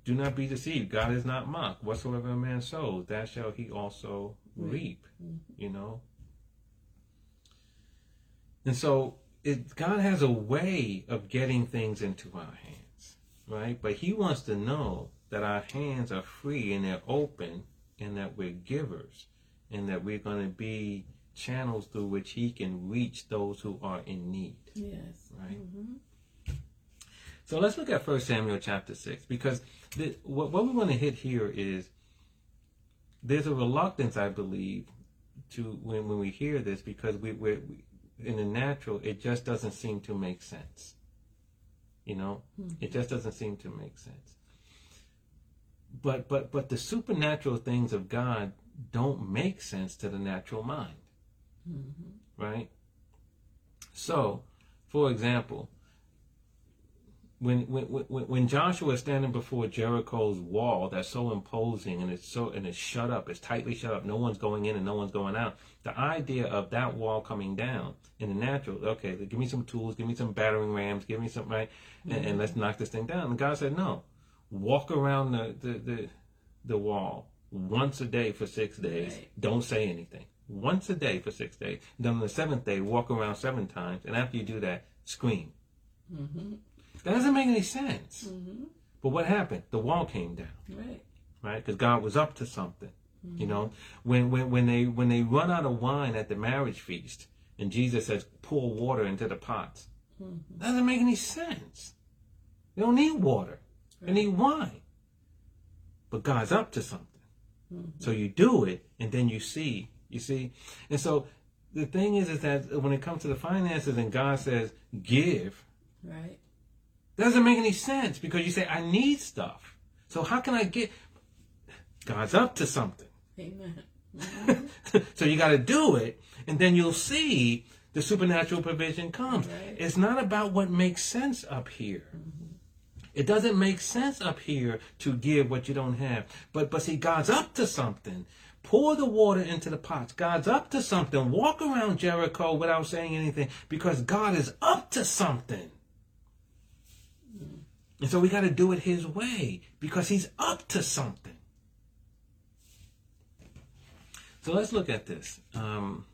Do not be deceived. God is not mocked. Whatsoever a man sows, that shall he also reap. Mm-hmm. You know. And so it, God has a way of getting things into our hands, right? But He wants to know that our hands are free and they're open and that we're givers and that we're going to be channels through which He can reach those who are in need, Yes. right? Mm-hmm. So let's look at 1 Samuel chapter 6 because the, what, what we want to hit here is there's a reluctance, I believe, to when, when we hear this because we, we're, we, in the natural, it just doesn't seem to make sense. You know, it just doesn't seem to make sense. But but but the supernatural things of God don't make sense to the natural mind, mm-hmm. right? So, for example, when when when when Joshua is standing before Jericho's wall that's so imposing and it's so and it's shut up, it's tightly shut up, no one's going in and no one's going out. The idea of that wall coming down in the natural, okay, give me some tools, give me some battering rams, give me some right, and, and mm-hmm. let's knock this thing down. And God said, no, walk around the the the, the wall once a day for six days. Right. Don't say anything. Once a day for six days. Then on the seventh day, walk around seven times, and after you do that, scream. Mm-hmm. That doesn't make any sense. Mm-hmm. But what happened? The wall came down, Right. right? Because God was up to something. You know, when when when they when they run out of wine at the marriage feast, and Jesus says, "Pour water into the pots," Doesn't make any sense. They don't need water. They need wine. But God's up to something. So you do it, and then you see. You see, and so the thing is, is that when it comes to the finances, and God says give, Right. doesn't make any sense because you say I need stuff. So how can I get? God's up to something. Amen. so you got to do it, and then you'll see the supernatural provision comes. Right. It's not about what makes sense up here. Mm-hmm. It doesn't make sense up here to give what you don't have. But but see, God's up to something. Pour the water into the pots. God's up to something. Walk around Jericho without saying anything because God is up to something. And so we got to do it His way because He's up to something. So let's look at this. Um,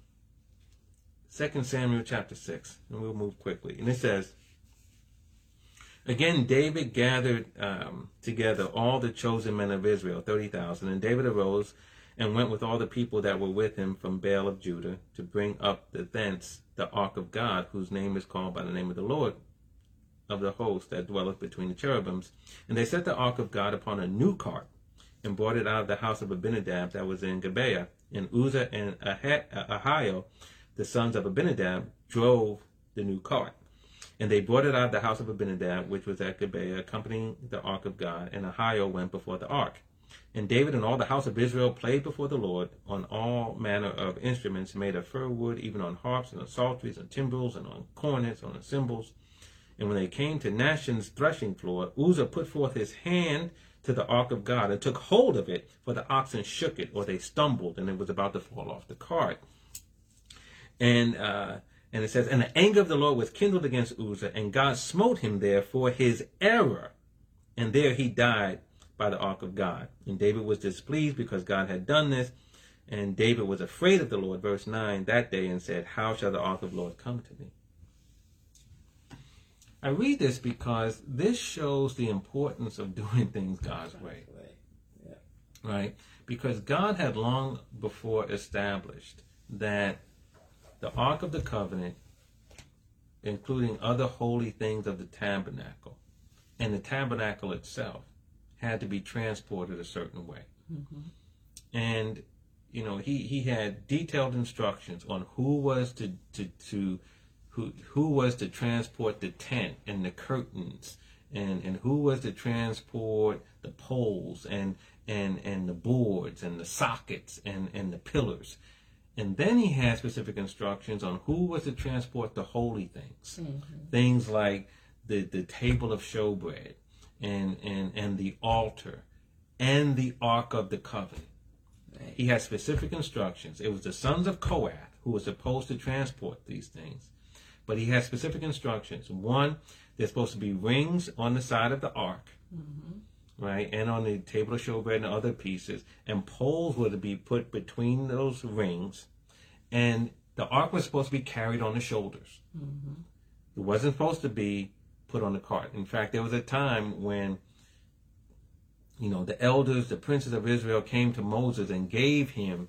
2 Samuel chapter 6, and we'll move quickly. And it says, Again, David gathered um, together all the chosen men of Israel, 30,000. And David arose and went with all the people that were with him from Baal of Judah to bring up the thence the ark of God, whose name is called by the name of the Lord of the host that dwelleth between the cherubims. And they set the ark of God upon a new cart and brought it out of the house of Abinadab that was in Gibeah. And Uzzah and Ah- Ahio, the sons of Abinadab, drove the new cart. And they brought it out of the house of Abinadab, which was at Gibeah, accompanying the ark of God. And Ahio went before the ark. And David and all the house of Israel played before the Lord on all manner of instruments made of fir wood, even on harps and on psalteries and timbrels and on cornets, and on cymbals. And when they came to Nashon's threshing floor, Uzzah put forth his hand to the ark of God and took hold of it, for the oxen shook it, or they stumbled, and it was about to fall off the cart. And uh, and it says, and the anger of the Lord was kindled against Uzzah, and God smote him there for his error, and there he died by the ark of God. And David was displeased because God had done this, and David was afraid of the Lord, verse nine, that day, and said, How shall the ark of the Lord come to me? I read this because this shows the importance of doing things God's way, Right. Because God had long before established that the Ark of the Covenant, including other holy things of the tabernacle, and the tabernacle itself, had to be transported a certain way. Mm-hmm. And you know, he, he had detailed instructions on who was to, to, to who who was to transport the tent and the curtains and, and who was to transport the poles and and and the boards and the sockets and, and the pillars. And then he had specific instructions on who was to transport the holy things. Mm-hmm. Things like the, the table of showbread and, and, and the altar and the ark of the covenant. Right. He had specific instructions. It was the sons of Kohath who were supposed to transport these things. But he had specific instructions. One, there's supposed to be rings on the side of the ark, mm-hmm. Right? And on the table of showbread and other pieces. And poles were to be put between those rings. And the ark was supposed to be carried on the shoulders. Mm-hmm. It wasn't supposed to be put on the cart. In fact, there was a time when you know, the elders, the princes of Israel came to Moses and gave him,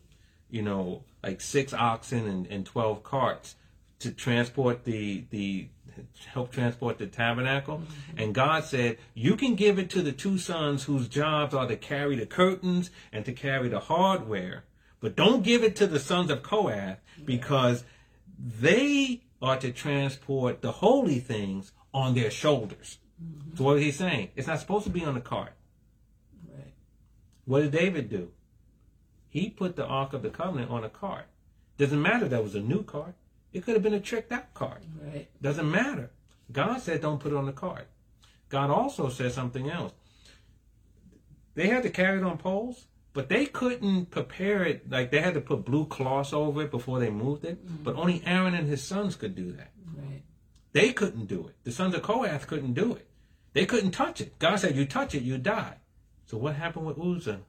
you know, like six oxen and, and 12 carts to transport the, the, help transport the tabernacle. And God said, you can give it to the two sons whose jobs are to carry the curtains and to carry the hardware, but don't give it to the sons of Kohath because they are to transport the holy things on their shoulders. So what is he saying? It's not supposed to be on the cart. Right. What did David do? He put the Ark of the Covenant on a cart. Doesn't matter that was a new cart. It could have been a tricked out cart. Right. Doesn't matter. God said don't put it on the cart. God also said something else. They had to carry it on poles, but they couldn't prepare it like they had to put blue cloths over it before they moved it. Mm-hmm. But only Aaron and his sons could do that. Right. They couldn't do it. The sons of Kohath couldn't do it. They couldn't touch it. God said, You touch it, you die. So what happened with Uzzah?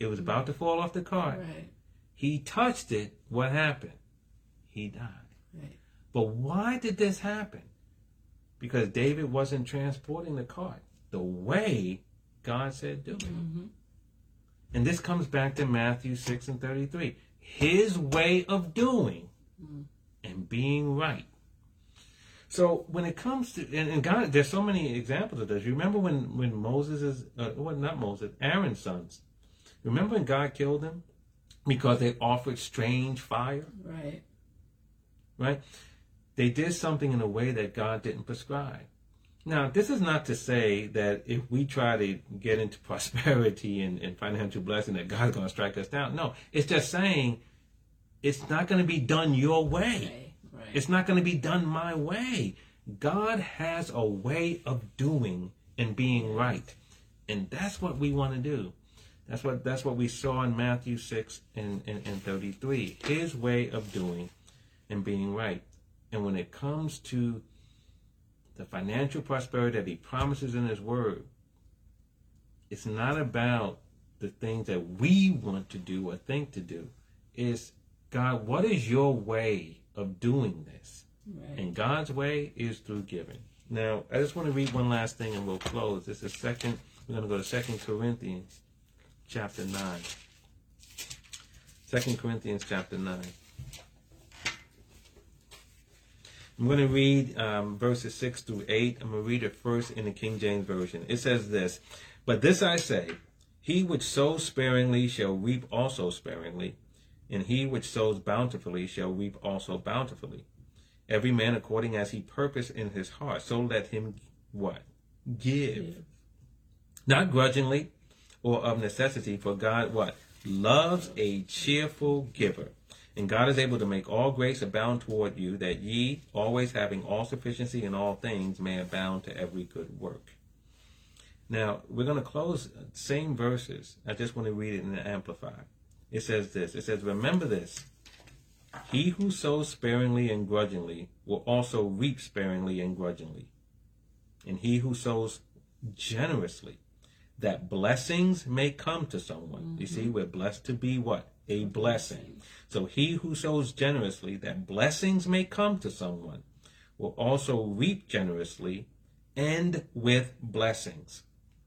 It was about to fall off the cart. Right. He touched it. What happened? He died. Right. But why did this happen? Because David wasn't transporting the cart the way God said do it. Mm-hmm. And this comes back to Matthew 6 and 33. His way of doing and being right. So when it comes to and, and God, there's so many examples of this. You remember when when Moses is uh, well, not Moses, Aaron's sons. Remember when God killed them because they offered strange fire, Right. Right? They did something in a way that God didn't prescribe. Now, this is not to say that if we try to get into prosperity and, and financial blessing that God's going to strike us down. No, it's just saying it's not going to be done your way. Right. Right. It's not going to be done my way. God has a way of doing and being right. And that's what we want to do. That's what that's what we saw in Matthew 6 and, and, and 33. His way of doing and being right. And when it comes to the financial prosperity that he promises in his word, it's not about the things that we want to do or think to do. It's God, what is your way of doing this? right. And God's way is through giving. Now, I just want to read one last thing and we'll close. This is second, we're going to go to Second Corinthians chapter 9. 2 Corinthians chapter 9. I'm going to read um, verses 6 through 8. I'm going to read it first in the King James Version. It says this But this I say, he which sows sparingly shall reap also sparingly, and he which sows bountifully shall reap also bountifully. Every man according as he purpose in his heart, so let him what? Give. Give. Not grudgingly or of necessity, for God what? Loves a cheerful giver. And God is able to make all grace abound toward you, that ye, always having all sufficiency in all things, may abound to every good work. Now, we're going to close uh, same verses. I just want to read it in the Amplified. It says this. It says, Remember this. He who sows sparingly and grudgingly will also reap sparingly and grudgingly. And he who sows generously, that blessings may come to someone. You see, mm-hmm. we're blessed to be what? A blessing. So he who sows generously, that blessings may come to someone, will also reap generously and with blessings.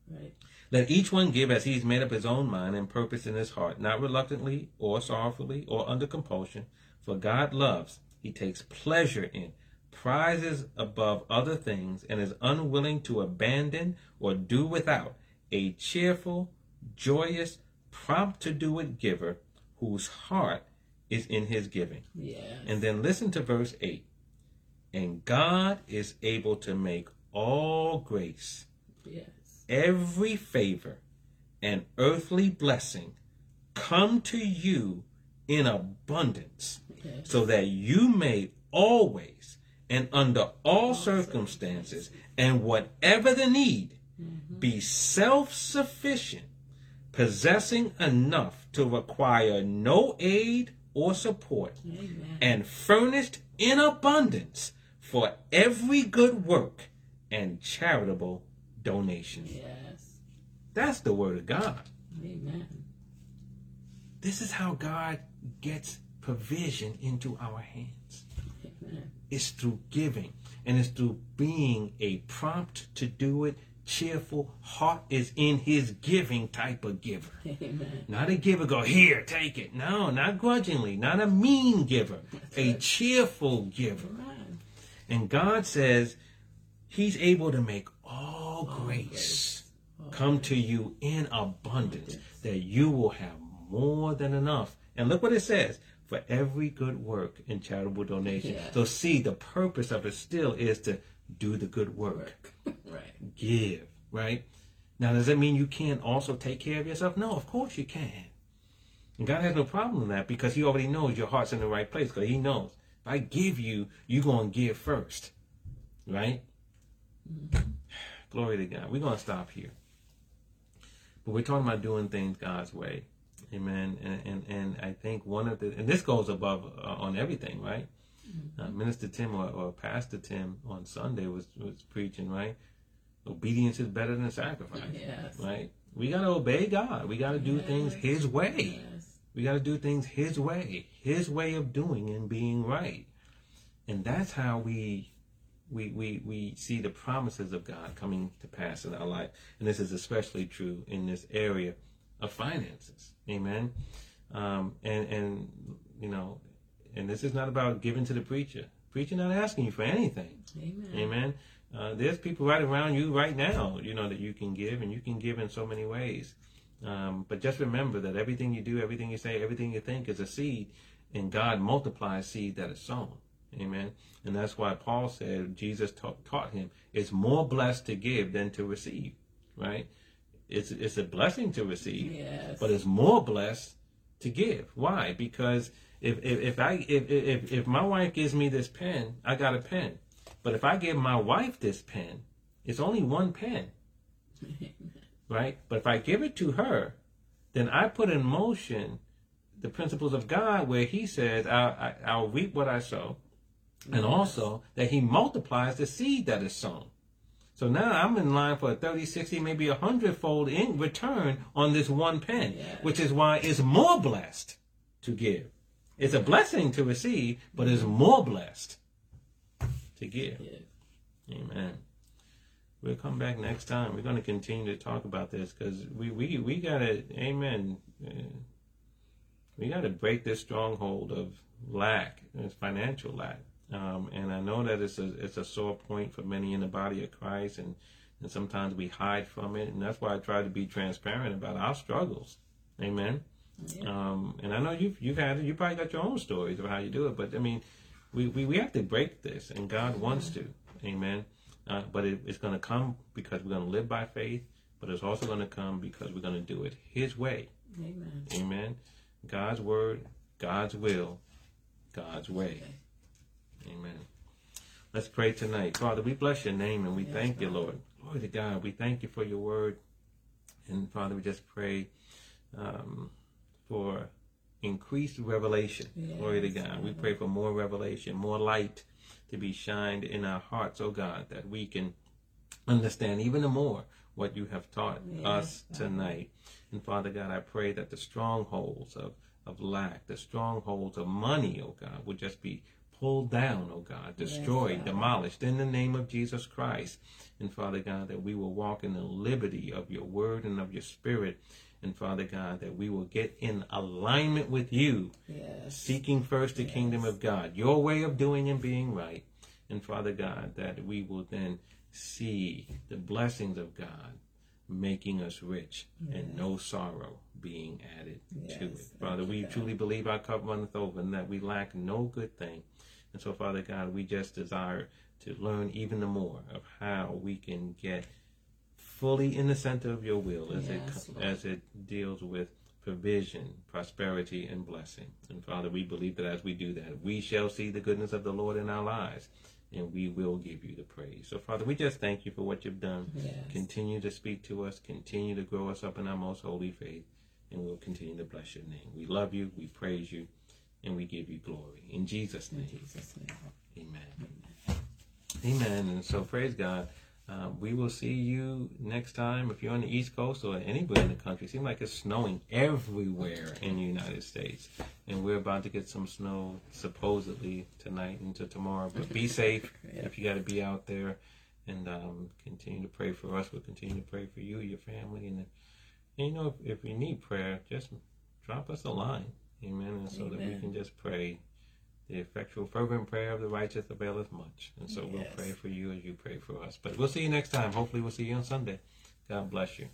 Right. Let each one give as he's made up his own mind and purpose in his heart, not reluctantly or sorrowfully or under compulsion, for God loves, he takes pleasure in, prizes above other things, and is unwilling to abandon or do without a cheerful, joyous, prompt to do it giver whose heart is in his giving. Yes. And then listen to verse 8. And God is able to make all grace, yes. every favor, and earthly blessing come to you in abundance, Yes. so that you may always and under all circumstances and whatever the need mm-hmm. be self sufficient, possessing enough to require no aid or support, Amen. and furnished in abundance for every good work and charitable donation. Yes. That's the word of God. Amen. This is how God gets provision into our hands. Amen. It's through giving, and it's through being a prompt to do it, cheerful heart is in his giving type of giver. Amen. Not a giver go, here, take it. No, not grudgingly, not a mean giver, a cheerful giver. Amen. And God says he's able to make all grace come to you in abundance, that you will have more than enough. And look what it says for every good work and charitable donation. Yeah. So, see, the purpose of it still is to do the good work, Right. give, right? Now, does that mean you can't also take care of yourself? No, of course you can. And God has no problem with that because He already knows your heart's in the right place because He knows if I give you, you're going to give first, right? Glory to God. We're going to stop here. But we're talking about doing things God's way. Amen. And, and, and I think one of the, and this goes above uh, on everything, right? Uh, Minister Tim or, or Pastor Tim on Sunday was, was preaching, right? Obedience is better than sacrifice, Yes. right? We got to obey God. We got to do things His way. Yes. We got to do things His way, His way of doing and being right, and that's how we we we we see the promises of God coming to pass in our life. And this is especially true in this area of finances. Amen. Um, and and you know, and this is not about giving to the preacher. Preacher not asking you for anything. Amen. Amen. Uh, there's people right around you right now, you know, that you can give, and you can give in so many ways. Um, but just remember that everything you do, everything you say, everything you think is a seed, and God multiplies seed that is sown. Amen. And that's why Paul said, Jesus taught, taught him, it's more blessed to give than to receive, right? It's, it's a blessing to receive, Yes. but it's more blessed to give. Why? Because if, if, if I if, if if my wife gives me this pen, I got a pen. But if I give my wife this pen, it's only one pen, right? But if I give it to her, then I put in motion the principles of God, where He says, "I'll, I- I'll reap what I sow," and also that He multiplies the seed that is sown. So now I'm in line for a 30, 60, maybe a hundredfold in return on this one pen, Yes. which is why it's more blessed to give. It's a blessing to receive, but it's more blessed to give. Yes. Amen. We'll come back next time. We're going to continue to talk about this because we, we, we got to, amen. Uh, we got to break this stronghold of lack, it's financial lack. Um, and I know that it's a, it's a sore point for many in the body of Christ, and, and sometimes we hide from it. And that's why I try to be transparent about our struggles. Amen. Yeah. Um, and I know you've you've had. You probably got your own stories of how you do it. But I mean, we we, we have to break this, and God wants to. Amen. Uh, but it, it's going to come because we're going to live by faith. But it's also going to come because we're going to do it His way. Amen. Amen. God's word, God's will, God's way. Amen. Let's pray tonight. Father, we bless your name and we Yes, thank you, Father. Lord. Glory to God. We thank you for your word. And Father, we just pray um, for increased revelation. Glory to God. We pray for more revelation, more light to be shined in our hearts, oh God, that we can understand even more what you have taught Yes, us Father. tonight. And Father God, I pray that the strongholds of, of lack, the strongholds of money, oh God, would just be pulled down, oh God, destroyed, Father. demolished in the name of Jesus Christ. And Father God, that we will walk in the liberty of your word and of your spirit. And Father God, that we will get in alignment with you Yes. seeking first the kingdom of God, your way of doing and being right. And Father God, that we will then see the blessings of God making us rich and no sorrow being added to it. Father, we God. truly believe our cup runneth over and that we lack no good thing. And so, Father God, we just desire to learn even the more of how we can get fully in the center of your will as Yes, it Lord. as it deals with provision, prosperity, and blessing. And Father, we believe that as we do that, we shall see the goodness of the Lord in our lives, and we will give you the praise. So, Father, we just thank you for what you've done. Yes. Continue to speak to us, continue to grow us up in our most holy faith, and we'll continue to bless your name. We love you, we praise you, and we give you glory. In Jesus' In Jesus' name. amen. Amen. And so, praise God. Uh, we will see you next time if you're on the East Coast or anywhere in the country. It seems like it's snowing everywhere in the United States. And we're about to get some snow supposedly tonight into tomorrow. But be safe Yeah. if you got to be out there. And um, continue to pray for us. We'll continue to pray for you, your family. And, and you know, if, if you need prayer, just drop us a line. Amen. And so that we can just pray. The effectual, fervent prayer of the righteous availeth much. And so we'll pray for you as you pray for us. But we'll see you next time. Hopefully, we'll see you on Sunday. God bless you.